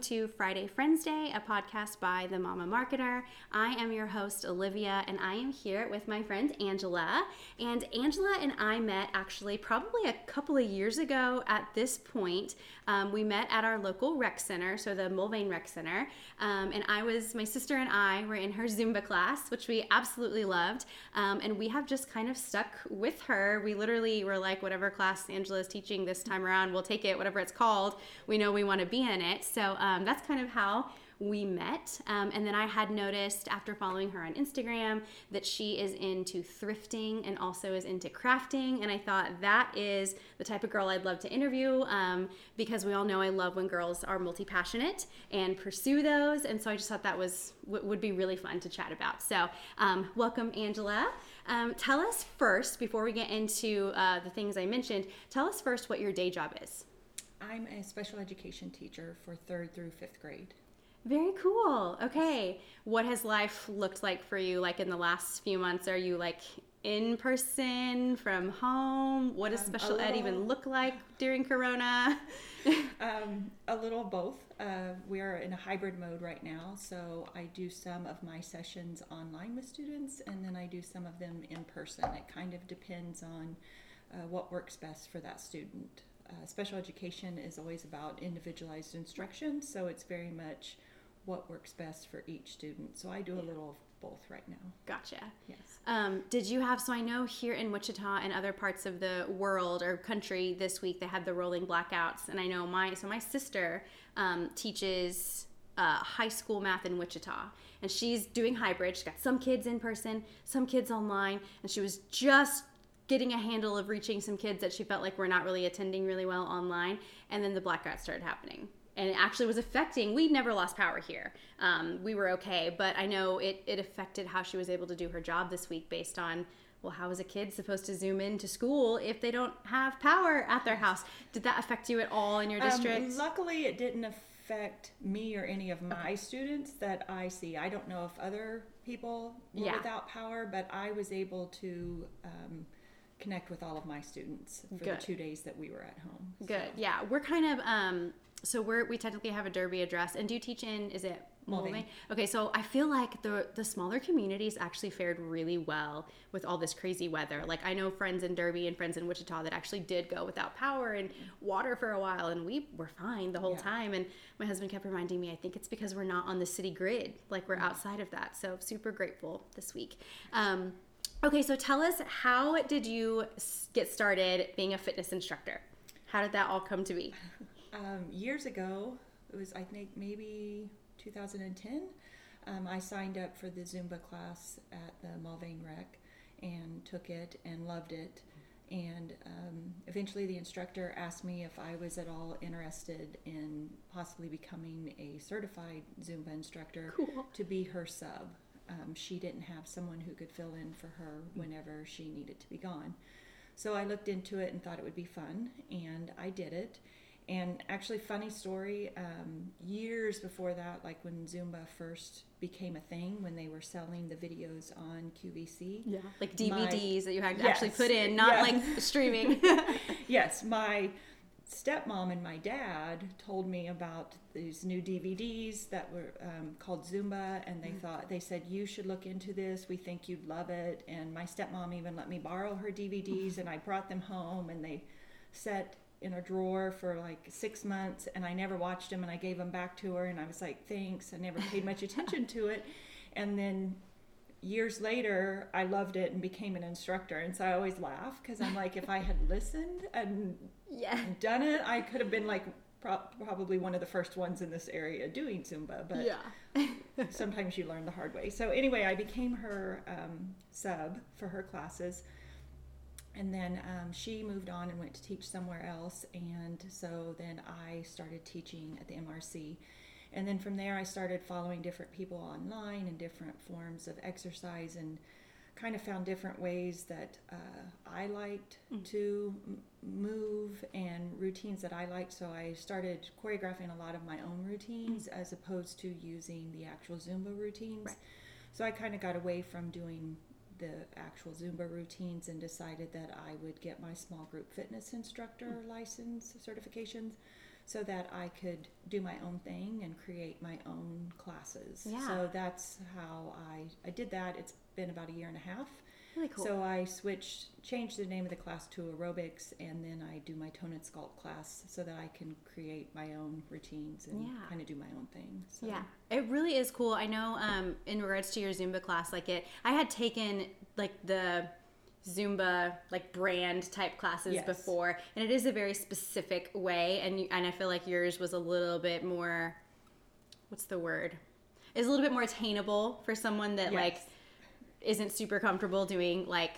to Friday Friends Day, a podcast by the Mama Marketer. I am your host, Olivia, and I am here with my friend Angela. And Angela and I met actually probably a couple of years ago at this point. Um, we met at our local rec center, so the Mulvane Rec Center. Um, and I was, my sister and I were in her Zumba class, which we absolutely loved. Um, and we have just kind of stuck with her. We literally were like, whatever class Angela is teaching this time around, we'll take it, whatever it's called. We know we want to be in it. So um, that's kind of how we met. Um, and then I had noticed after following her on Instagram that she is into thrifting and also is into crafting. And I thought that is the type of girl I'd love to interview um, because we all know I love when girls are multi passionate and pursue those. And so I just thought that was w- would be really fun to chat about. So um, welcome, Angela. Um, tell us first, before we get into uh, the things I mentioned, tell us first what your day job is. I'm a special education teacher for third through fifth grade. Very cool. Okay. What has life looked like for you like in the last few months? Are you like in person, from home? What does um, special little, ed even look like during Corona? um, a little both. Uh, we are in a hybrid mode right now, so I do some of my sessions online with students, and then I do some of them in person. It kind of depends on uh, what works best for that student. Uh, special education is always about individualized instruction, so it's very much what works best for each student. So I do a little of both right now. Gotcha. Yes. Um, did you have, so I know here in Wichita and other parts of the world or country this week, they had the rolling blackouts. And I know my, so my sister um, teaches uh, high school math in Wichita. And she's doing hybrid. She's got some kids in person, some kids online. And she was just getting a handle of reaching some kids that she felt like were not really attending really well online. And then the blackout started happening and it actually was affecting we never lost power here um, we were okay but i know it, it affected how she was able to do her job this week based on well how is a kid supposed to zoom into school if they don't have power at their house did that affect you at all in your district um, luckily it didn't affect me or any of my okay. students that i see i don't know if other people were yeah. without power but i was able to um, connect with all of my students for Good. the two days that we were at home Good. Yeah, we're kind of um, so we're we technically have a Derby address, and do you teach in? Is it Mulvane? Okay, so I feel like the the smaller communities actually fared really well with all this crazy weather. Like I know friends in Derby and friends in Wichita that actually did go without power and water for a while, and we were fine the whole yeah. time. And my husband kept reminding me, I think it's because we're not on the city grid, like we're outside of that. So super grateful this week. Um, okay, so tell us how did you get started being a fitness instructor? How did that all come to be? Um, years ago, it was I think maybe 2010. Um, I signed up for the Zumba class at the Mulvane Rec and took it and loved it. And um, eventually, the instructor asked me if I was at all interested in possibly becoming a certified Zumba instructor cool. to be her sub. Um, she didn't have someone who could fill in for her whenever she needed to be gone. So I looked into it and thought it would be fun, and I did it. And actually, funny story, um, years before that, like when Zumba first became a thing, when they were selling the videos on QVC. Yeah. Like DVDs my, that you had to yes, actually put in, not yes. like streaming. yes. My stepmom and my dad told me about these new DVDs that were um, called Zumba, and they mm thought, they said, you should look into this. We think you'd love it. And my stepmom even let me borrow her DVDs, and I brought them home, and they set in a drawer for like six months and I never watched them and I gave them back to her and I was like, thanks. I never paid much attention to it. And then years later, I loved it and became an instructor. And so I always laugh because I'm like, if I had listened and yeah. done it, I could have been like pro- probably one of the first ones in this area doing Zumba. But yeah. sometimes you learn the hard way. So anyway, I became her um, sub for her classes and then um, she moved on and went to teach somewhere else and so then i started teaching at the mrc and then from there i started following different people online and different forms of exercise and kind of found different ways that uh, i liked mm. to m- move and routines that i liked so i started choreographing a lot of my own routines mm. as opposed to using the actual zumba routines right. so i kind of got away from doing the actual Zumba routines and decided that I would get my small group fitness instructor mm-hmm. license certifications. so that I could do my own thing and create my own classes. Yeah. So that's how I, I did that. It's been about a year and a half. Really cool. So I switched, changed the name of the class to aerobics, and then I do my tone and sculpt class so that I can create my own routines and Yeah. kind of do my own thing. So. Yeah, it really is cool. I know um, in regards to your Zumba class, like it, I had taken like the Zumba like brand type classes Yes. before, and it is a very specific way, and you, and I feel like yours was a little bit more, what's the word? Is a little bit more attainable for someone that like Yes. Isn't super comfortable doing like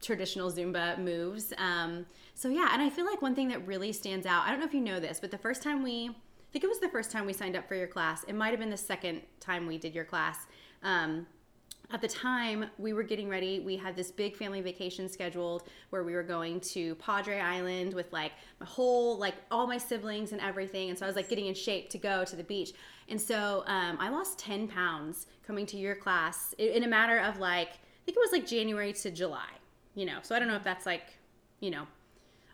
traditional Zumba moves. Um, so yeah, and I feel like one thing that really stands out. I don't know if you know this, but the first time we, I think it was the first time we signed up for your class. It might have been the second time we did your class. Um, at the time we were getting ready we had this big family vacation scheduled where we were going to padre island with like my whole like all my siblings and everything and so i was like getting in shape to go to the beach and so um, i lost 10 pounds coming to your class in a matter of like i think it was like january to july you know so i don't know if that's like you know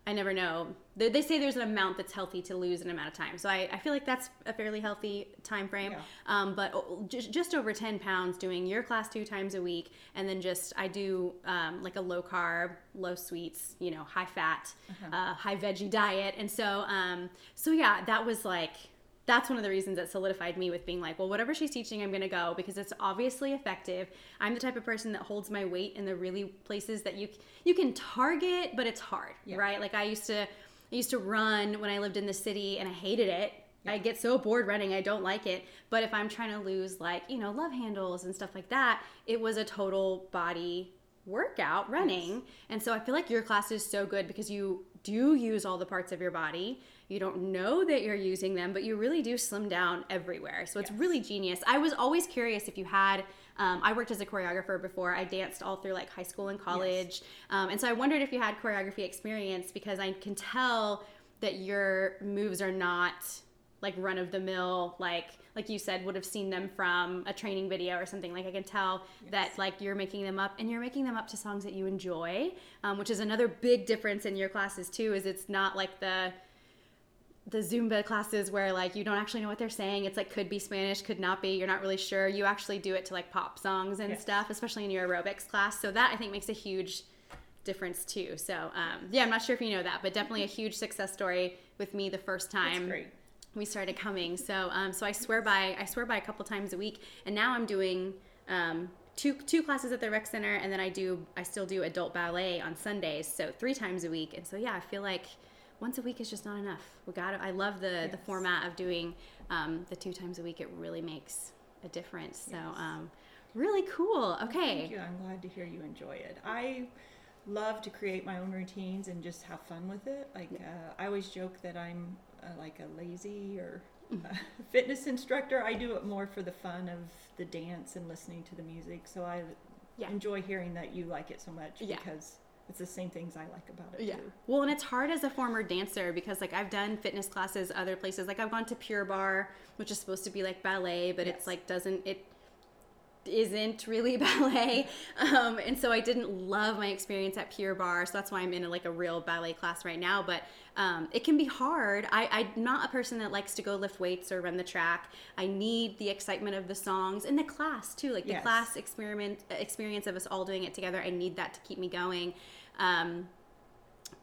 I never know. They, they say there's an amount that's healthy to lose in an amount of time. So I, I feel like that's a fairly healthy time frame. Yeah. Um, but oh, just, just over 10 pounds doing your class two times a week. And then just, I do um, like a low carb, low sweets, you know, high fat, uh high veggie diet. And so, um, so yeah, that was like, that's one of the reasons that solidified me with being like, well, whatever she's teaching, I'm going to go because it's obviously effective. I'm the type of person that holds my weight in the really places that you you can target, but it's hard, Yeah. right? Like I used to I used to run when I lived in the city and I hated it. I get so bored running, I don't like it. But if I'm trying to lose like, you know, love handles and stuff like that, it was a total body workout running. And so I feel like your class is so good because you do use all the parts of your body. You don't know that you're using them, but you really do slim down everywhere. So it's Yes. really genius. I was always curious if you had. Um, I worked as a choreographer before. I danced all through like high school and college, um, and so I wondered if you had choreography experience because I can tell that your moves are not like run of the mill like like you said would have seen them from a training video or something like i can tell that like you're making them up and you're making them up to songs that you enjoy um, which is another big difference in your classes too is it's not like the the Zumba classes where like you don't actually know what they're saying. It's like could be Spanish, could not be. You're not really sure. You actually do it to like pop songs and Yes. stuff, especially in your aerobics class. So that I think makes a huge difference too. So um, yeah, I'm not sure if you know that, but definitely a huge success story with me the first That's time great. We started coming. So um, so I swear by I swear by a couple times a week, and now I'm doing um, two two classes at the rec center, and then I do I still do adult ballet on Sundays, so three times a week. And so yeah, I feel like once a week is just not enough. We got I love the the format of doing um, the two times a week. It really makes a difference. So Yes. um, really cool. Okay. Thank you. I'm glad to hear you enjoy it. I love to create my own routines and just have fun with it. Like uh, I always joke that I'm uh, like a lazy or Mm-hmm. uh, fitness instructor. I do it more for the fun of the dance and listening to the music. So I Yeah. enjoy hearing that you like it so much Yeah. because it's the same things I like about it Yeah. too. Well, and it's hard as a former dancer because like I've done fitness classes other places. Like I've gone to Pure Barre, which is supposed to be like ballet, but it's like doesn't it isn't really ballet. Um, and so I didn't love my experience at Pure Barre. So that's why I'm in a, like a real ballet class right now. But um, it can be hard. I, I'm not a person that likes to go lift weights or run the track. I need the excitement of the songs and the class too. Like the Yes. class experiment experience of us all doing it together. I need that to keep me going. Um,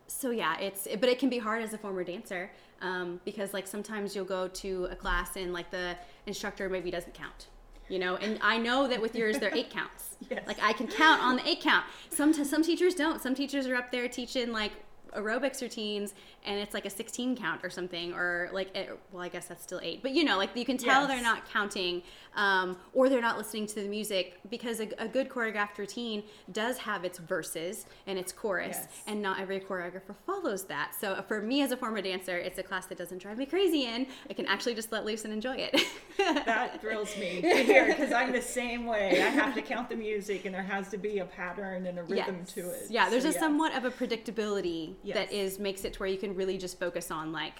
so yeah it's but it can be hard as a former dancer um, because like sometimes you'll go to a class and like the instructor maybe doesn't count you know and i know that with yours there are eight counts. Yes. like i can count on the eight count. Some some teachers don't. Some teachers are up there teaching like aerobics routines and it's like a 16 count or something or like it, well i guess that's still eight but you know like you can tell they're not counting um, or they're not listening to the music because a, a good choreographed routine does have its verses and its chorus Yes. and not every choreographer follows that. So for me as a former dancer, it's a class that doesn't drive me crazy in. I can actually just let loose and enjoy it. That thrills me to hear because I'm the same way. I have to count the music and there has to be a pattern and a rhythm Yes. to it. Yeah, there's So, a somewhat of a predictability that Yes. is makes it to where you can really just focus on like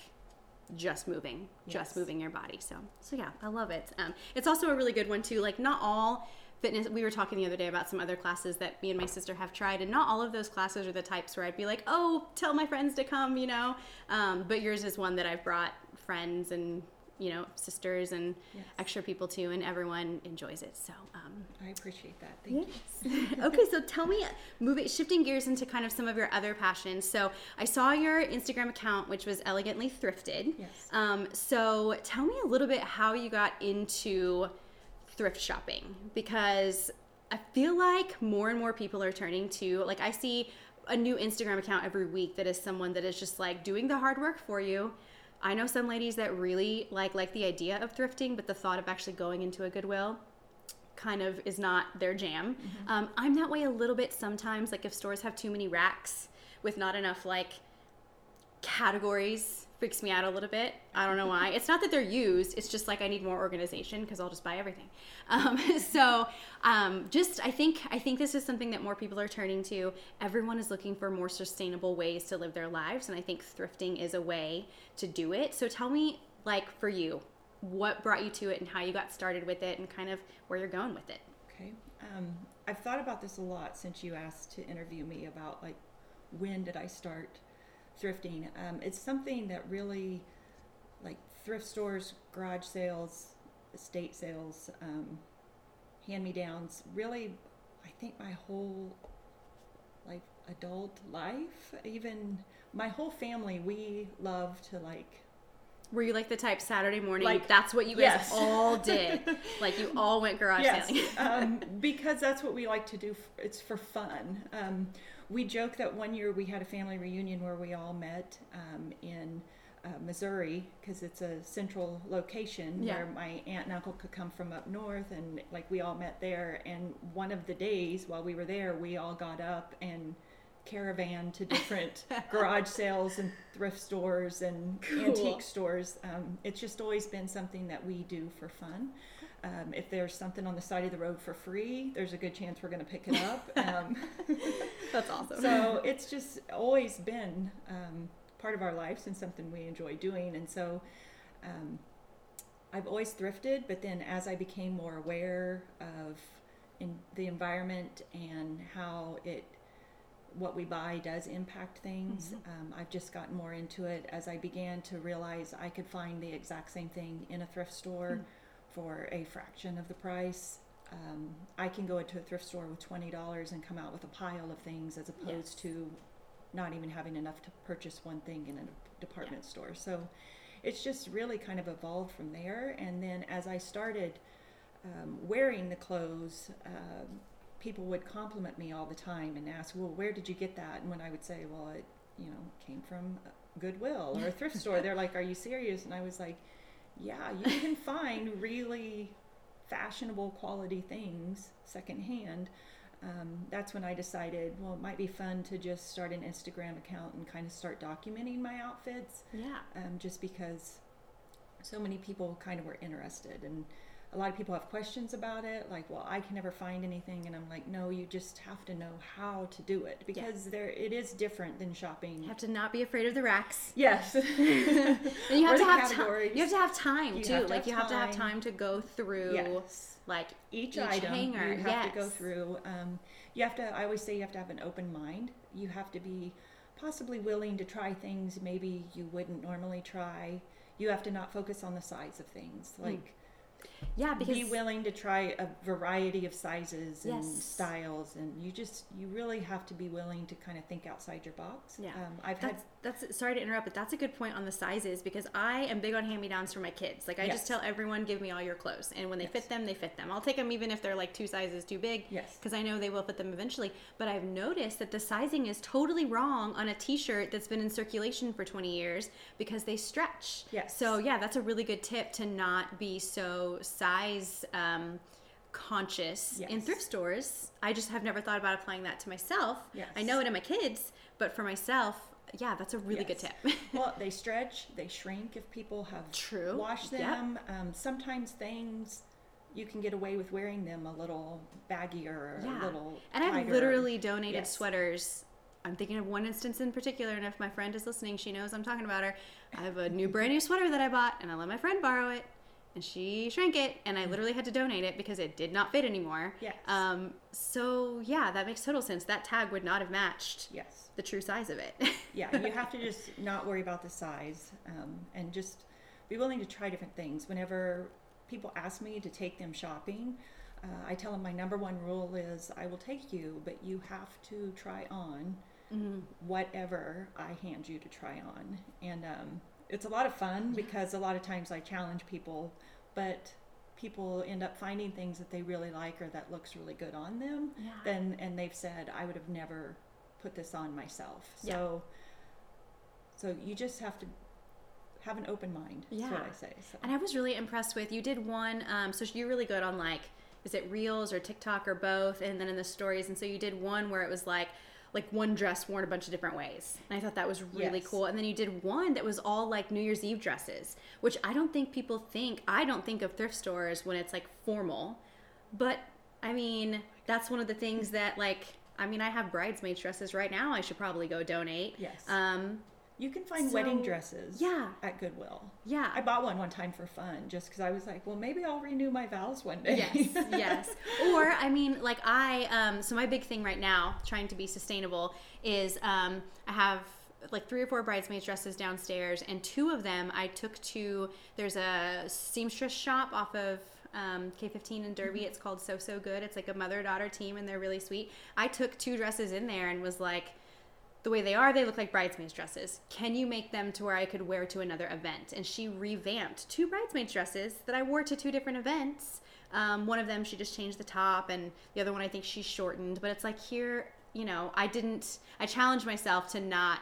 just moving, just moving your body. So so yeah, I love it. Um, it's also a really good one too. Like not all fitness we were talking the other day about some other classes that me and my sister have tried and not all of those classes are the types where i'd be like oh tell my friends to come you know um, but yours is one that i've brought friends and you know sisters and Yes. extra people too, and everyone enjoys it. So. Um, I appreciate that. Thank you. Okay, so tell me, moving, shifting gears into kind of some of your other passions. So I saw your Instagram account, which was elegantly thrifted. Yes. Um, so tell me a little bit how you got into thrift shopping because I feel like more and more people are turning to like I see a new Instagram account every week that is someone that is just like doing the hard work for you. I know some ladies that really like like the idea of thrifting, but the thought of actually going into a Goodwill kind of is not their jam. Um, I'm that way a little bit sometimes. Like if stores have too many racks with not enough like categories, freaks me out a little bit. I don't know why. It's not that they're used. It's just like I need more organization because I'll just buy everything. Um, so um, just I think I think this is something that more people are turning to. Everyone is looking for more sustainable ways to live their lives, and I think thrifting is a way to do it. So tell me, like for you, what brought you to it and how you got started with it and kind of where you're going with it. Okay. Um, I've thought about this a lot since you asked to interview me about like when did I start thrifting. Um, it's something that really, like thrift stores, garage sales, estate sales, um, hand me downs. Really, I think my whole like adult life, even my whole family, we love to like Were you like the type Saturday morning? Like- that's what you guys Yes. all did. like you all went garage yes, sailing. um, because that's what we like to do. f- It's for fun. Um, we joke that one year we had a family reunion where we all met um, in uh, Missouri because it's a central location Yeah. where my aunt and uncle could come from up north, and like we all met there. And one of the days while we were there, we all got up and caravan to different garage sales and thrift stores and Cool. antique stores. Um, it's just always been something that we do for fun. Um, if there's something on the side of the road for free, there's a good chance we're going to pick it up. Um, That's awesome. so it's just always been um, part of our lives and something we enjoy doing. And so um, I've always thrifted, but then as I became more aware of in the environment and how it what we buy does impact things. Um, I've just gotten more into it as I began to realize I could find the exact same thing in a thrift store for a fraction of the price. Um, I can go into a thrift store with twenty dollars and come out with a pile of things, as opposed to not even having enough to purchase one thing in a department store. So it's just really kind of evolved from there. And then as I started um, wearing the clothes, um, people would compliment me all the time and ask, "Well, where did you get that?" And when I would say, "Well, it you know came from Goodwill or a thrift store," they're like, "Are you serious?" And I was like, "Yeah, you can find really fashionable quality things secondhand." Um, that's when I decided, well, it might be fun to just start an Instagram account and kind of start documenting my outfits yeah. um, just because so many people kind of were interested and a lot of people have questions about it like well i can never find anything and i'm like no you just have to know how to do it because there it is different than shopping You have to not be afraid of the racks. yes And you have to have time. You have to have time You too. have to like you have to have time. time to go through yes like each, Each item hanger, you have to go through um, you have to i always say you have to have an open mind you have to be possibly willing to try things maybe you wouldn't normally try you have to not focus on the size of things Hmm. like yeah because be willing to try a variety of sizes and Yes. styles and you just you really have to be willing to kind of think outside your box Yeah. um, i've had that's that's sorry to interrupt, but that's a good point on the sizes because I am big on hand me downs for my kids. Like I just tell everyone, give me all your clothes, and when they Yes. fit them, they fit them. I'll take them even if they're like two sizes too big. Yes. because I know they will fit them eventually. But I've noticed that the sizing is totally wrong on a T-shirt that's been in circulation for 20 years because they stretch. Yes. So yeah, that's a really good tip to not be so size. Um, conscious in thrift stores i just have never thought about applying that to myself Yes. i know it in my kids but for myself yeah that's a really good tip well they stretch they shrink if people have True. washed Yep. them um, sometimes things you can get away with wearing them a little baggier or yeah a little and i've tighter. literally donated Yes. sweaters i'm thinking of one instance in particular and if my friend is listening she knows i'm talking about her i have a new brand new sweater that i bought and i let my friend borrow it and she shrank it and i literally had to donate it because it did not fit anymore Yes. um, so yeah that makes total sense that tag would not have matched yes the true size of it yeah you have to just not worry about the size um, and just be willing to try different things. Whenever people ask me to take them shopping, uh, I tell them my number one rule is I will take you, but you have to try on Mm-hmm. whatever I hand you to try on. And um, it's a lot of fun because a lot of times I challenge people, but people end up finding things that they really like or that looks really good on them. Yeah. Then and they've said I would have never put this on myself. Yeah. So so you just have to have an open mind. Is what Yeah. I say. So. And I was really impressed with you did one. Um, so you're really good on like, is it Reels or TikTok or both? And then in the stories, and so you did one where it was like, like one dress worn a bunch of different ways, and I thought that was really Yes. cool. And then you did one that was all like New Year's Eve dresses, which I don't think people think. I don't think of thrift stores when it's like formal, but I mean that's one of the things that like. I mean, I have bridesmaid dresses right now. I should probably go donate. Yes. Um, you can find so- wedding dresses yeah. at Goodwill. yeah. I bought one one time for fun just because I was like, well, maybe I'll renew my vows one day. yes yes or i mean like i um so my big thing right now trying to be sustainable is um i have like three or four bridesmaids dresses downstairs and two of them i took to there's a seamstress shop off of um, k15 in derby it's called so so good it's like a mother daughter team and they're really sweet i took two dresses in there and was like the way they are, they look like bridesmaids dresses. Can you make them to where I could wear to another event? And she revamped two bridesmaids dresses that I wore to two different events. Um, one of them, she just changed the top, and the other one, I think she shortened. But it's like here, you know, I didn't, I challenged myself to not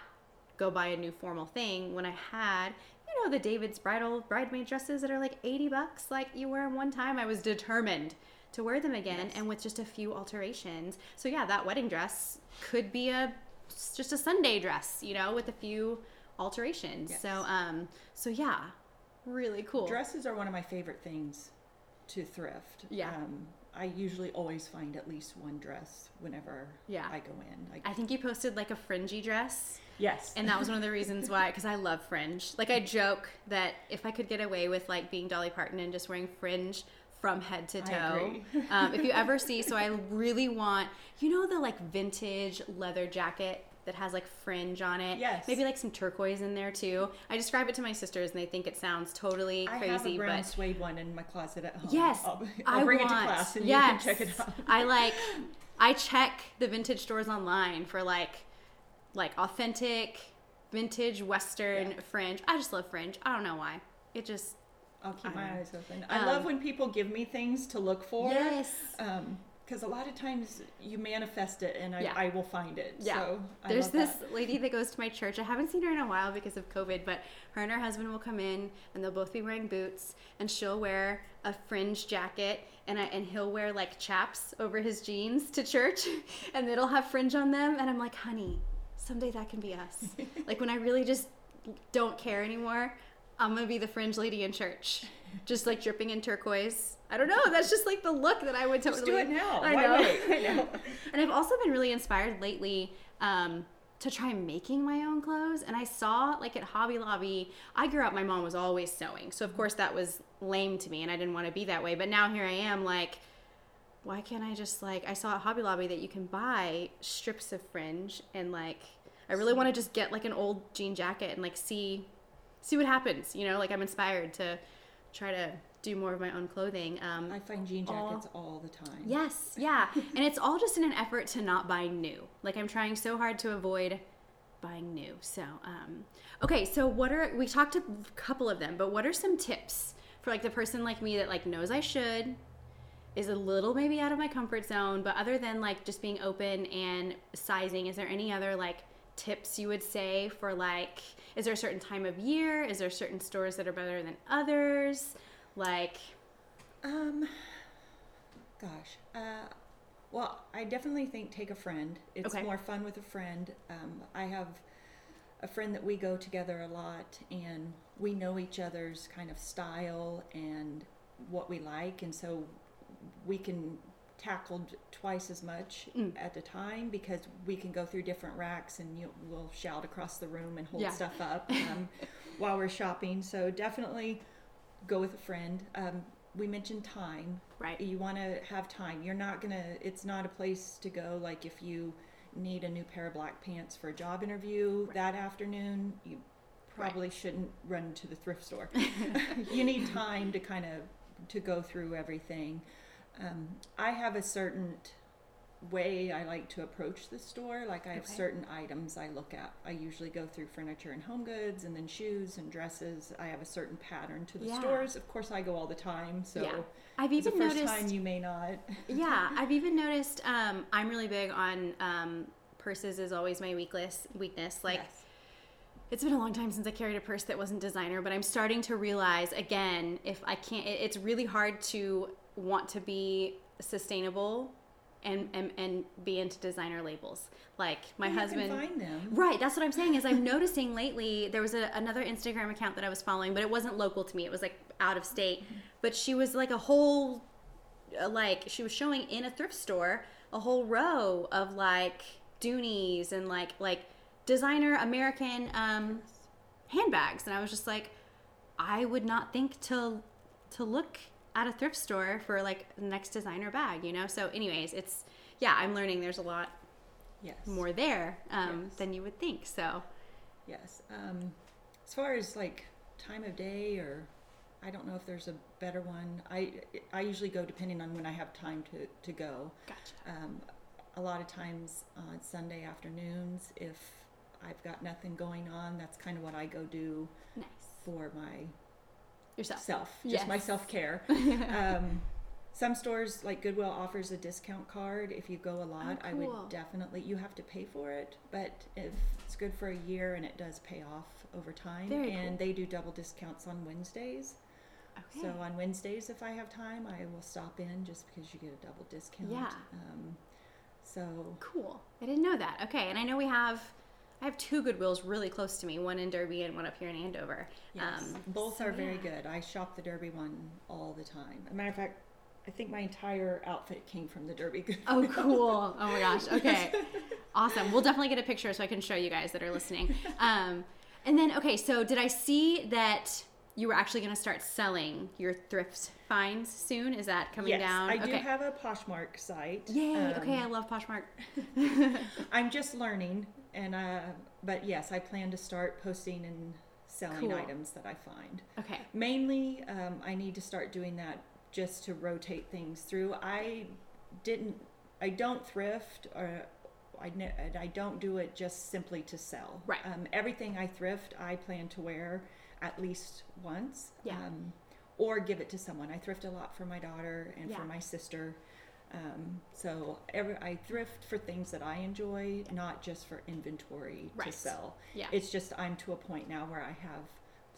go buy a new formal thing when I had, you know, the David's bridal bridesmaid dresses that are like 80 bucks, like you wear them one time. I was determined to wear them again Yes. and with just a few alterations. So yeah, that wedding dress could be a just a Sunday dress, you know, with a few alterations. Yes. So um so yeah, really cool. Dresses are one of my favorite things to thrift. Yeah. Um, I usually always find at least one dress whenever Yeah. I go in. Like, I think you posted like a fringy dress. yes. And that was one of the reasons why, because I love fringe. Like I joke that if I could get away with like being Dolly Parton and just wearing fringe from head to toe, um, if you ever see, so I really want, you know, the like vintage leather jacket that has like fringe on it. Yes. Maybe like some turquoise in there too. I describe it to my sisters and they think it sounds totally I crazy, I have a brown but suede one in my closet at home. Yes, I'll, I'll I bring want, it to class and yes, you can check it out. I like. I check the vintage stores online for like, like authentic, vintage Western Yeah. fringe. I just love fringe. I don't know why. It just I'll keep my eyes open. I Um, love when people give me things to look for. yes. Because a lot of times you manifest it and I, Yeah. I will find it. Yeah. So I There's this that. lady that goes to my church. I haven't seen her in a while because of COVID, but her and her husband will come in and they'll both be wearing boots and she'll wear a fringe jacket and I, and he'll wear like chaps over his jeans to church and it'll have fringe on them and I'm like, "Honey, someday that can be us." like when I really just don't care anymore, I'm to be the fringe lady in church. Just like dripping in turquoise. I don't know. That's just like the look that I would totally Just do it now. I Why know. wait? I know. And I've also been really inspired lately um, to try making my own clothes. And I saw, like at Hobby Lobby, I grew up, my mom was always sewing. So, of course, that was lame to me and I didn't want to be that way. But now here I am, like, why can't I just, like, I saw at Hobby Lobby that you can buy strips of fringe and, like, I really want to just get, like, an old jean jacket and, like, see. See what happens, you know. Like I'm inspired to try to do more of my own clothing. Um, I find jean all- jackets all the time. Yes, yeah. and it's all just in an effort to not buy new. Like I'm trying so hard to avoid buying new. So, um, okay, so what are we talked a couple of them, but what are some tips for like the person like me that like knows I should is a little maybe out of my comfort zone, but other than like just being open and sizing, is there any other like tips you would say for like is there a certain time of year? Is there certain stores that are better than others? Like Um, gosh. Uh, well, I definitely think take a friend. It's Okay. more fun with a friend. Um, I have a friend that we go together a lot, and we know each other's kind of style and what we like, and so we can tackle d- twice as much Mm. at a time because we can go through different racks and you we'll shout across the room and hold Yeah. stuff up um, while we're shopping. So definitely go with a friend. Um, we mentioned time. right. You want to have time. You're not gonna. It's not a place to go. Like if you need a new pair of black pants for a job interview Right. that afternoon, you probably shouldn't run to the thrift store. you need time to kind of to go through everything. Um, I have a certain way I like to approach the store. Like I have Okay. certain items I look at. I usually go through furniture and home goods and then shoes and dresses. I have a certain pattern to the Yeah. stores. Of course I go all the time, so Yeah. I've it's the even first noticed. time you may not. yeah, I've even noticed. Um, I'm really big on um, purses. Is always my weakness. Weakness. Like Yes. it's been a long time since I carried a purse that wasn't designer, but I'm starting to realize again if I can't. It, it's really hard to want to be sustainable and and, and be into designer labels. Like my You husband. can find them. Right, that's what I'm saying. Is I'm noticing lately there was a, another Instagram account that I was following, but it wasn't local to me. It was like out of state. But she was like a whole, uh, like she was showing in a thrift store a whole row of like Dooneys and like like designer American um, handbags, and I was just like, I would not think to to look at a thrift store for like the next designer bag, you know. So, anyways, it's yeah, I'm learning. There's a lot Yes. more there um, Yes. than you would think. So, Yes. Um, as far as like time of day or I don't know if there's a better one. I I usually go depending on when I have time to, to go. gotcha. Um, a lot of times on Sunday afternoons, if I've got nothing going on, that's kind of what I go do Nice. for my Yourself. self, just my self care. um, some stores like Goodwill offers a discount card. If you go a lot, I cool. would definitely. You have to pay for it, but if it's good for a year and it does pay off over time, Very and cool. they do double discounts on Wednesdays. Okay. So on Wednesdays, if I have time, I will stop in just because you get a double discount. Yeah. Um, so cool. I didn't know that. Okay, and I know we have. I have two Goodwills really close to me, one in Derby and one up here in Andover. yes, Um, both so are very yeah. good. I shop the Derby one all the time. As a matter of fact, I think my entire outfit came from the Derby. Goodwill. Oh, cool. Oh my gosh. Okay. Awesome. We'll definitely get a picture so I can show you guys that are listening. Um, and then, okay, so did I see that you were actually going to start selling your thrift finds soon? Is that coming down? yes, down? I do okay. have a Poshmark site. Yay. Um, okay, I love Poshmark. I'm just learning, and uh, but yes, I plan to start posting and selling Cool. items that I find. Okay. Mainly, um, I need to start doing that just to rotate things through. I didn't, I don't thrift or. I, ne- I don't do it just simply to sell. Right. Um, everything I thrift, I plan to wear at least once. Yeah. Um, or give it to someone. I thrift a lot for my daughter and Yeah. for my sister. Um, so every, I thrift for things that I enjoy, not just for inventory Right. to sell. Yeah. It's just I'm to a point now where I have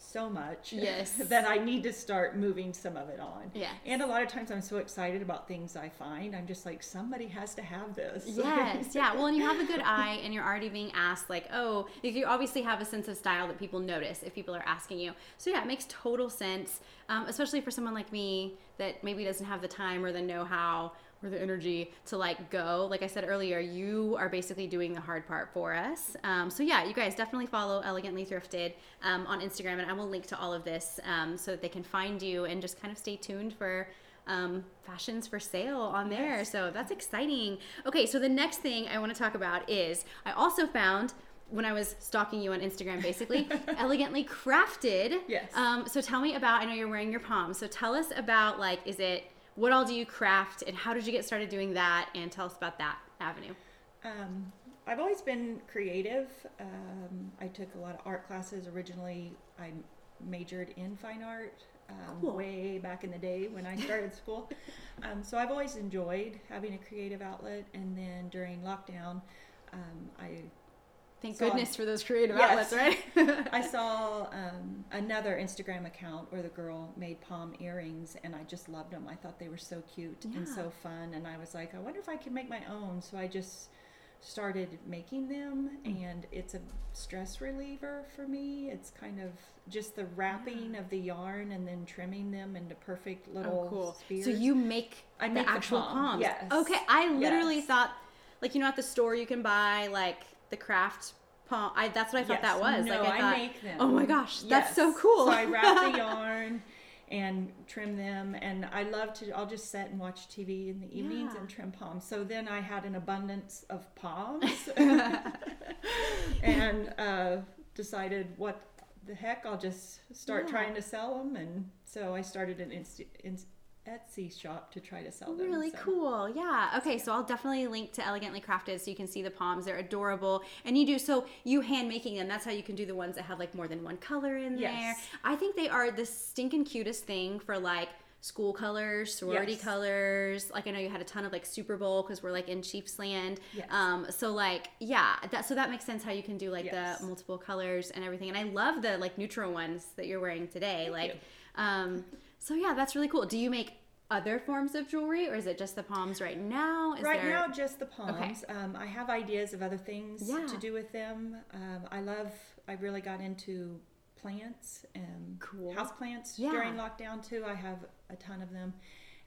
so much Yes. that I need to start moving some of it on. Yes. And a lot of times I'm so excited about things I find. I'm just like somebody has to have this. Yes, yeah. Well, and you have a good eye, and you're already being asked, like, oh, you obviously have a sense of style that people notice if people are asking you. So yeah, it makes total sense, um, especially for someone like me that maybe doesn't have the time or the know-how or the energy to like go. Like I said earlier, you are basically doing the hard part for us. Um, so yeah, you guys definitely follow Elegantly Thrifted um, on Instagram, and I will link to all of this um, so that they can find you and just kind of stay tuned for um, fashions for sale on there. Yes. So that's exciting. Okay, so the next thing I want to talk about is I also found when I was stalking you on Instagram, basically, elegantly crafted. Yes. Um, so tell me about. I know you're wearing your pom. So tell us about like, is it what all do you craft, and how did you get started doing that? And tell us about that avenue. Um, I've always been creative. Um, I took a lot of art classes. Originally, I majored in fine art um, Cool. way back in the day when I started school. Um, so I've always enjoyed having a creative outlet. And then during lockdown, um, I Thank So- goodness for those creative Yes. outlets, right? I saw um, another Instagram account where the girl made pom earrings, and I just loved them. I thought they were so cute and so fun, and I was like, I wonder if I could make my own. So I just started making them, Hmm. and it's a stress reliever for me. It's kind of just the wrapping of the yarn and then trimming them into perfect little oh, cool. spears. So you make I the make the actual pom, poms. yes. Okay, I literally Yes. thought, like you know, at the store you can buy like the craft pom. I that's what I thought Yes. that was. No, like I, I make them. Oh my gosh, that's so cool. So I wrap the yarn and trim them, and I love to. I'll just sit and watch TV in the evenings Yeah. and trim poms. So then I had an abundance of poms, and uh, decided what the heck, I'll just start Yeah. trying to sell them. And so I started an Inst- Inst- Etsy shop to try to sell them. Really so. cool. Yeah. Okay. So I'll definitely link to Elegantly Crafted so you can see the poms. They're adorable. And you do, so you hand making them. That's how you can do the ones that have like more than one color in there. I think they are the stinking cutest thing for like school colors, sorority Yes. colors. Like I know you had a ton of like Super Bowl because we're like in Chiefs land. Yes. Um, so like, yeah, that, so that makes sense how you can do like Yes. the multiple colors and everything. And I love the like neutral ones that you're wearing today. Thank like, you. um, so yeah, that's really cool. Do you make other forms of jewelry, or is it just the poms right now? Is right there... now, just the poms. Um, I have ideas of other things Yeah. to do with them. Um, I love. I really got into plants and Cool. house plants Yeah. during lockdown too. I have a ton of them,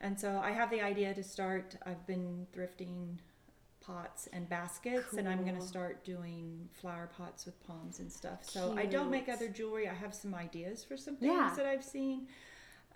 and so I have the idea to start. I've been thrifting pots and baskets, and I'm going to start doing flower pots with poms and stuff. So I don't make other jewelry. I have some ideas for some things Yeah. that I've seen,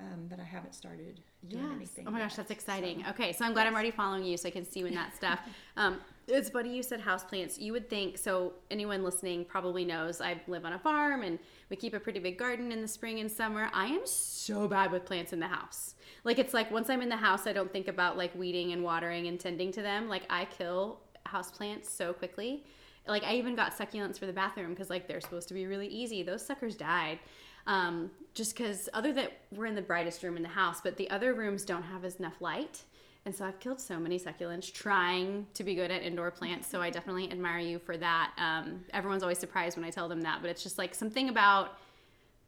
um, but I haven't started Yes. anything. Oh my gosh, that's exciting. So- Okay, so I'm glad I'm already following you so I can see when that stuff. Um, it's funny you said houseplants. You would think so. Anyone listening probably knows I live on a farm and we keep a pretty big garden in the spring and summer. I am so bad with plants in the house. Like it's like once I'm in the house, I don't think about like weeding and watering and tending to them. Like I kill houseplants so quickly. Like I even got succulents for the bathroom because like they're supposed to be really easy. Those suckers died. Um, just because other that we're in the brightest room in the house, but the other rooms don't have as enough light. And so I've killed so many succulents trying to be good at indoor plants. So I definitely admire you for that. Um, everyone's always surprised when I tell them that, but it's just like something about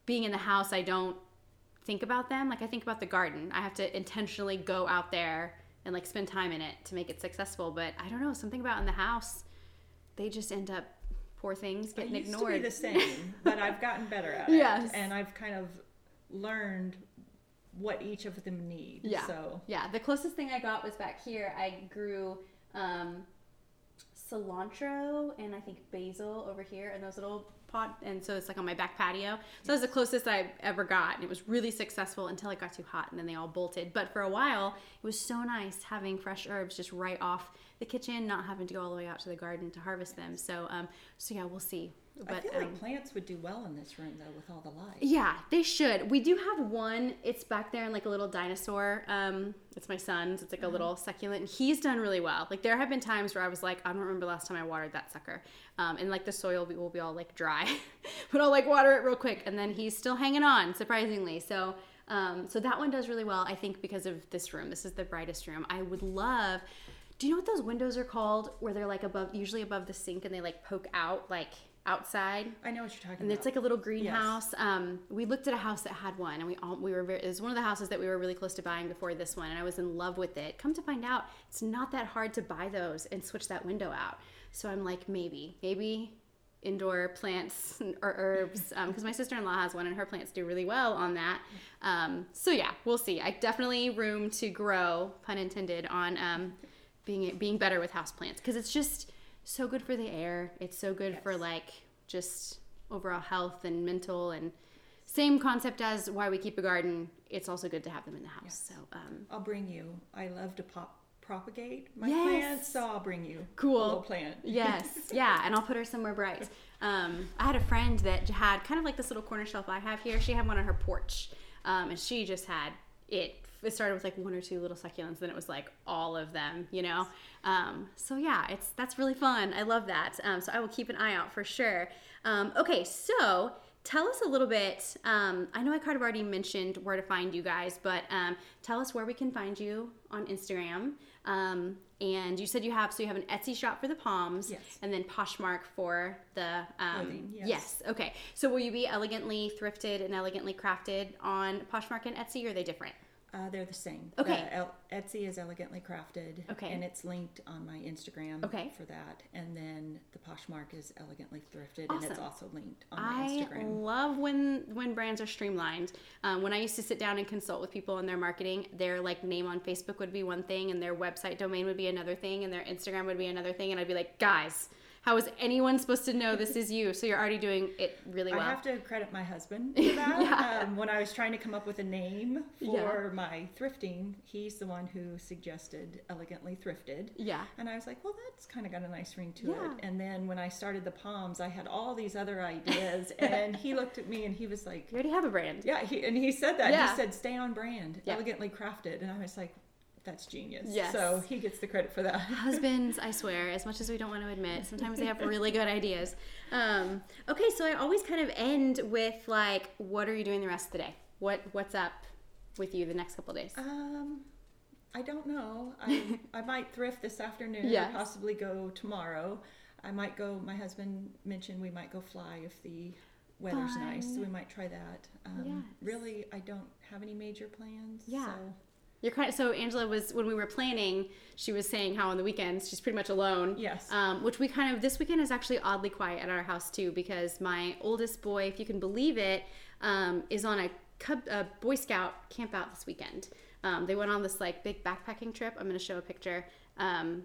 being in the house, I don't think about them. Like I think about the garden. I have to intentionally go out there and like spend time in it to make it successful. But I don't know, something about in the house, they just end up poor things getting I used ignored. to be the same, but I've gotten better at Yes. it, and I've kind of learned what each of them need. Yeah. So Yeah, the closest thing I got was back here. I grew um, cilantro and I think basil over here in those little pot, and so it's like on my back patio. So that was the closest I ever got, and it was really successful until it got too hot, and then they all bolted. But for a while, it was so nice having fresh herbs just right off the kitchen, not having to go all the way out to the garden to harvest them. So, um, so yeah, we'll see. But I feel um, like plants would do well in this room though, with all the light. yeah, they should. We do have one. It's back there in like a little dinosaur. Um, it's my son's. It's like a little succulent, and he's done really well. Like there have been times where I was like, I don't remember the last time I watered that sucker. Um, and like the soil will be, will be all like dry, but I'll like water it real quick, and then he's still hanging on, surprisingly. So. Um, so that one does really well, I think, because of this room. This is the brightest room. I would love. Do you know what those windows are called? Where they're like above, usually above the sink, and they like poke out like outside. I know what you're talking about. And it's like a little greenhouse. Um, we looked at a house that had one, and we all we were very. It was one of the houses that we were really close to buying before this one, and I was in love with it. Come to find out, it's not that hard to buy those and switch that window out. So I'm like, maybe, maybe indoor plants or herbs, because my sister in law has one, and her plants do really well on that. Um, so yeah, we'll see. I definitely room to grow, pun intended, on um, being being better with houseplants because it's just so good for the air. It's so good for like just overall health and mental and same concept as why we keep a garden. It's also good to have them in the house. Yes. So um, I'll bring you. I love to pop propagate my Yes. plants, so I'll bring you Cool. a little plant. yes, yeah, and I'll put her somewhere bright. Um, I had a friend that had kind of like this little corner shelf I have here. She had one on her porch, um, and she just had it. It started with like one or two little succulents, then it was like all of them, you know. Um, so yeah, it's that's really fun. I love that. Um, so I will keep an eye out for sure. Um, okay, so tell us a little bit. Um, I know I kind of already mentioned where to find you guys, but um, tell us where we can find you on Instagram. Um, and you said you have so you have an Etsy shop for the poms, Yes. and then Poshmark for the um, Clothing, yes. yes. Okay. So will you be elegantly thrifted and elegantly crafted on Poshmark and Etsy, or are they different? Uh, they're the same. Okay. The El- Etsy is elegantly crafted. Okay. And it's linked on my Instagram. Okay. For that, and then the Poshmark is elegantly thrifted, and it's also linked on my I Instagram. love when when brands are streamlined. Um, when I used to sit down and consult with people on their marketing, their like name on Facebook would be one thing, and their website domain would be another thing, and their Instagram would be another thing, and I'd be like, guys, How is anyone supposed to know this is you? So you're already doing it really well. I have to credit my husband for that. yeah. um, when I was trying to come up with a name for yeah. my thrifting, he's the one who suggested elegantly thrifted. Yeah. And I was like, well, that's kind of got a nice ring to yeah. it. And then when I started the poms, I had all these other ideas, and he looked at me and he was like, "You already have a brand." Yeah. He, and he said that. Yeah. He said, "Stay on brand, elegantly crafted," and I was like, that's genius. Yes. So he gets the credit for that. Husbands, I swear, as much as we don't want to admit, sometimes they have really good ideas. Um, okay, so I always kind of end with like, what are you doing the rest of the day? What What's up with you the next couple days? Um, I don't know. I I might thrift this afternoon. Yes. Possibly go tomorrow. I might go. My husband mentioned we might go fly if the weather's Fun. nice, so we might try that. Um, yes. Really, I don't have any major plans. Yeah. So. You're kind of so Angela was when we were planning. She was saying how on the weekends she's pretty much alone. Yes. Um, which we kind of this weekend is actually oddly quiet at our house too because my oldest boy, if you can believe it, um, is on a Cub, a Boy Scout camp out this weekend. Um, they went on this like big backpacking trip. I'm going to show a picture. Um,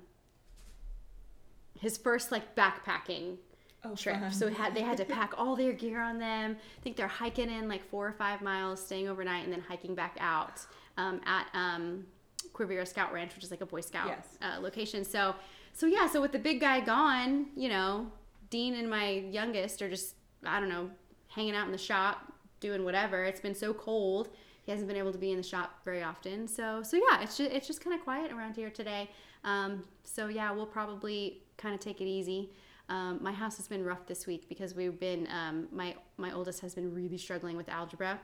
his first like backpacking oh, trip. Fun. So had, they had to pack all their gear on them. I think they're hiking in like four or five miles, staying overnight, and then hiking back out um, at um, Quivira Scout Ranch, which is like a Boy Scout yes. uh, location. So, so yeah, so with the big guy gone, you know, Dean and my youngest are just I don't know hanging out in the shop doing whatever. It's been so cold. He hasn't been able to be in the shop very often. So so yeah, it's just it's just kind of quiet around here today. Um, so yeah, we'll probably kind of take it easy. Um, my house has been rough this week because we've been um, my my oldest has been really struggling with algebra,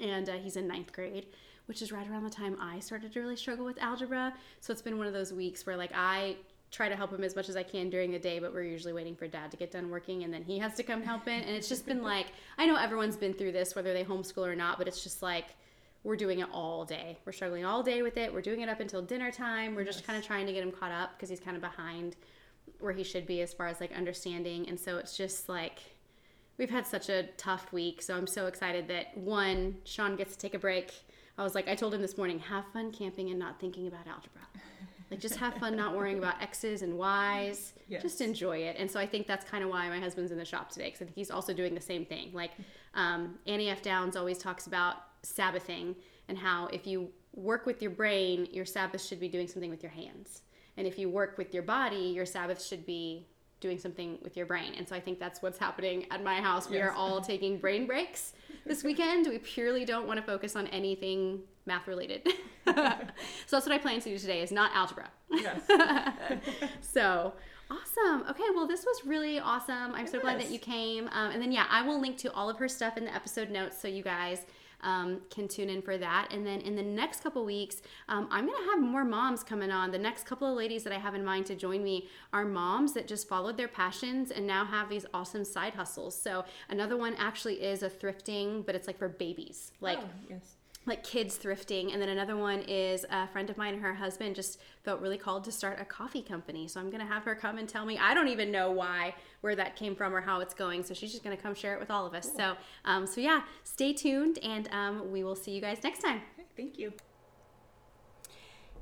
and uh, he's in ninth grade which is right around the time I started to really struggle with algebra. So it's been one of those weeks where like I try to help him as much as I can during the day, but we're usually waiting for dad to get done working and then he has to come help in. And it's just been like, I know everyone's been through this, whether they homeschool or not, but it's just like, we're doing it all day. We're struggling all day with it. We're doing it up until dinner time. We're just yes. kind of trying to get him caught up because he's kind of behind where he should be as far as like understanding. And so it's just like, we've had such a tough week. So I'm so excited that one, Sean gets to take a break I was like, I told him this morning, have fun camping and not thinking about algebra. Like, just have fun not worrying about X's and Y's. Yes. Just enjoy it. And so I think that's kind of why my husband's in the shop today, because I think he's also doing the same thing. Like, um, Annie F. Downs always talks about Sabbathing and how if you work with your brain, your Sabbath should be doing something with your hands. And if you work with your body, your Sabbath should be doing something with your brain. And so I think that's what's happening at my house. We yes. are all taking brain breaks this weekend. We purely don't want to focus on anything math related. so that's what I plan to do today is not algebra. Yes. so Awesome. Okay, well, this was really awesome. I'm yes. so glad that you came. Um, and then, yeah, I will link to all of her stuff in the episode notes so you guys um, can tune in for that. And then in the next couple weeks, um, I'm going to have more moms coming on. The next couple of ladies that I have in mind to join me are moms that just followed their passions and now have these awesome side hustles. So another one actually is a thrifting, but it's like for babies. Like, oh, yes like kids thrifting. And then another one is a friend of mine and her husband just felt really called to start a coffee company. So I'm going to have her come and tell me. I don't even know why, where that came from or how it's going. So she's just going to come share it with all of us. Cool. So, um, so yeah, stay tuned and um, we will see you guys next time. Okay, thank you.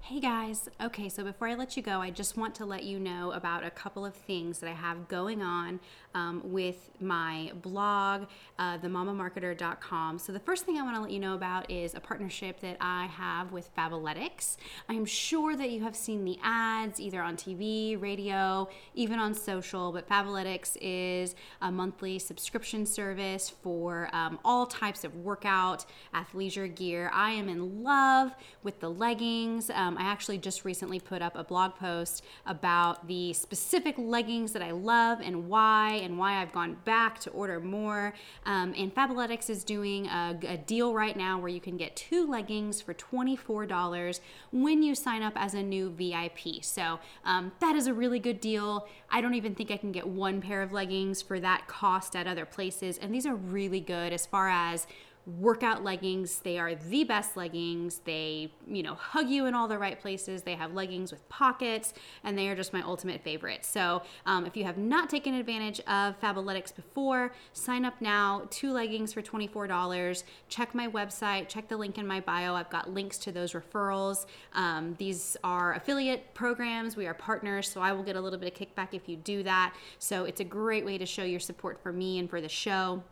Hey guys, okay, so before I let you go, I just want to let you know about a couple of things that I have going on um, with my blog, uh, themamamarketer.com. So, the first thing I want to let you know about is a partnership that I have with Fabletics. I am sure that you have seen the ads either on TV, radio, even on social, but Fabletics is a monthly subscription service for um, all types of workout, athleisure gear. I am in love with the leggings. Um, I actually just recently put up a blog post about the specific leggings that I love and why, and why I've gone back to order more. Um, and Fabletics is doing a, a deal right now where you can get two leggings for $24 when you sign up as a new VIP. So um, that is a really good deal. I don't even think I can get one pair of leggings for that cost at other places. And these are really good as far as workout leggings. They are the best leggings. They, you know, hug you in all the right places. They have leggings with pockets, and they are just my ultimate favorite. So, um, if you have not taken advantage of Fabletics before, sign up now. Two leggings for $24. Check my website, check the link in my bio. I've got links to those referrals. Um, these are affiliate programs. We are partners, so I will get a little bit of kickback if you do that. So, it's a great way to show your support for me and for the show.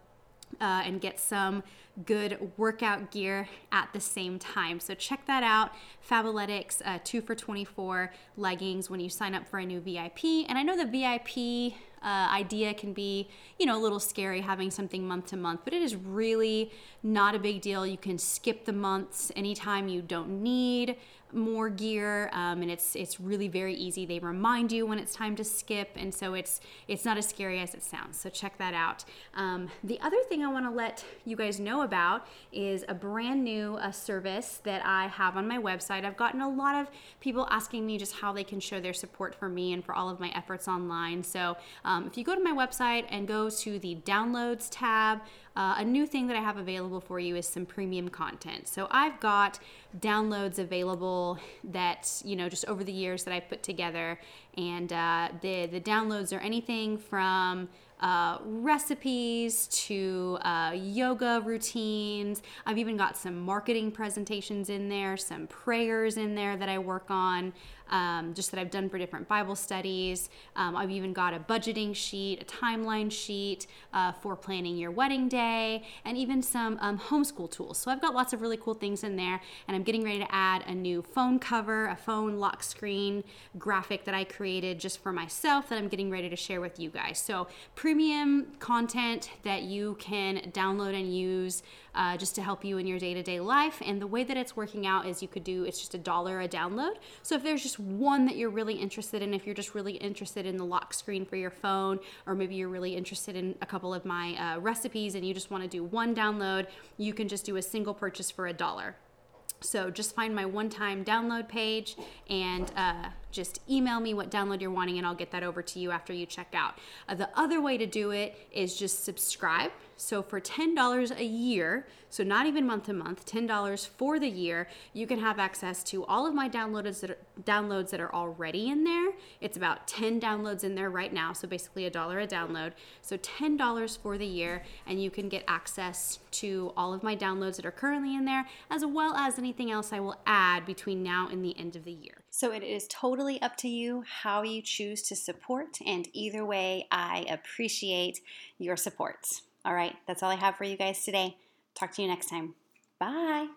Uh, and get some good workout gear at the same time. So check that out. Fabletics, uh, two for 24 leggings when you sign up for a new VIP. And I know the VIP uh, idea can be, you know, a little scary having something month to month, but it is really not a big deal. You can skip the months anytime you don't need more gear um, and it's it's really very easy. They remind you when it's time to skip and so it's it's not as scary as it sounds so check that out. Um, the other thing i want to let you guys know about is a brand new uh, service that i have on my website. I've gotten a lot of people asking me just how they can show their support for me and for all of my efforts online. So um, if you go to my website and go to the downloads tab uh, a new thing that I have available for you is some premium content. So I've got downloads available that, you know, just over the years that I've put together. And uh, the, the downloads are anything from uh, recipes to uh, yoga routines. I've even got some marketing presentations in there, some prayers in there that I work on um, just that I've done for different Bible studies. Um, I've even got a budgeting sheet, a timeline sheet uh, for planning your wedding day, and even some um, homeschool tools. So I've got lots of really cool things in there, and I'm getting ready to add a new phone cover, a phone lock screen graphic that I created just for myself that I'm getting ready to share with you guys. So premium content that you can download and use uh, just to help you in your day to day life. And the way that it's working out is you could do it's just a dollar a download. So if there's just one that you're really interested in, if you're just really interested in the lock screen for your phone, or maybe you're really interested in a couple of my uh, recipes and you just want to do one download, you can just do a single purchase for a dollar. So just find my one time download page and uh, just email me what download you're wanting and I'll get that over to you after you check out. Uh, the other way to do it is just subscribe. So for $10 a year, so not even month to month, $10 for the year, you can have access to all of my downloads that are, downloads that are already in there. It's about 10 downloads in there right now, so basically a dollar a download. So $10 for the year and you can get access to all of my downloads that are currently in there as well as anything else I will add between now and the end of the year. So it is totally up to you how you choose to support, and either way, I appreciate your support. All right, that's all I have for you guys today. Talk to you next time. Bye.